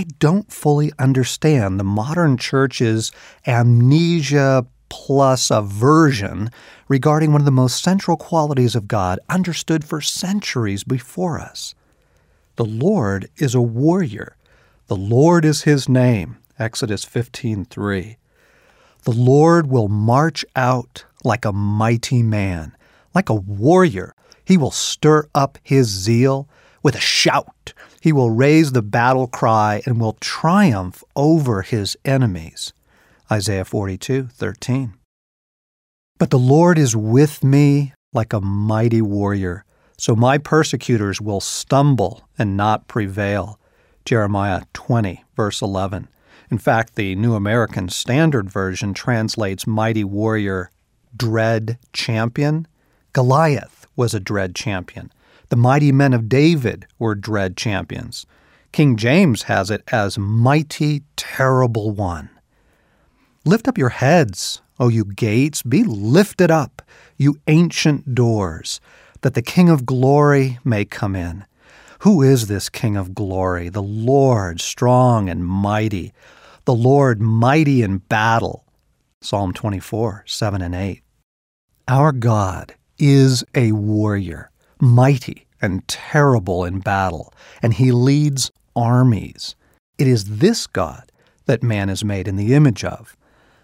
I don't fully understand the modern church's amnesia plus aversion regarding one of the most central qualities of God understood for centuries before us. The Lord is a warrior. The Lord is his name. Exodus 15:3. The Lord will march out like a mighty man, like a warrior. He will stir up his zeal with a shout. He will raise the battle cry and will triumph over his enemies. Isaiah 42:13. But the Lord is with me like a mighty warrior, so my persecutors will stumble and not prevail. Jeremiah 20, verse 11. In fact, the New American Standard Version translates mighty warrior dread champion. Goliath was a dread champion. The mighty men of David were dread champions. King James has it as mighty, terrible one. Lift up your heads, O you gates, be lifted up, you ancient doors, that the King of glory may come in. Who is this King of glory? The Lord, strong and mighty, the Lord, mighty in battle. Psalm 24, 7 and 8. Our God is a warrior, mighty and terrible in battle, and he leads armies. It is this God that man is made in the image of.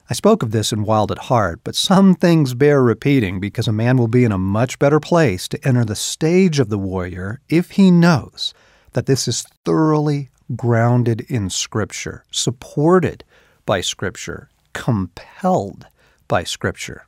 I spoke of this in Wild at Heart, but some things bear repeating because a man will be in a much better place to enter the stage of the warrior if he knows that this is thoroughly grounded in Scripture, supported by Scripture, compelled by Scripture.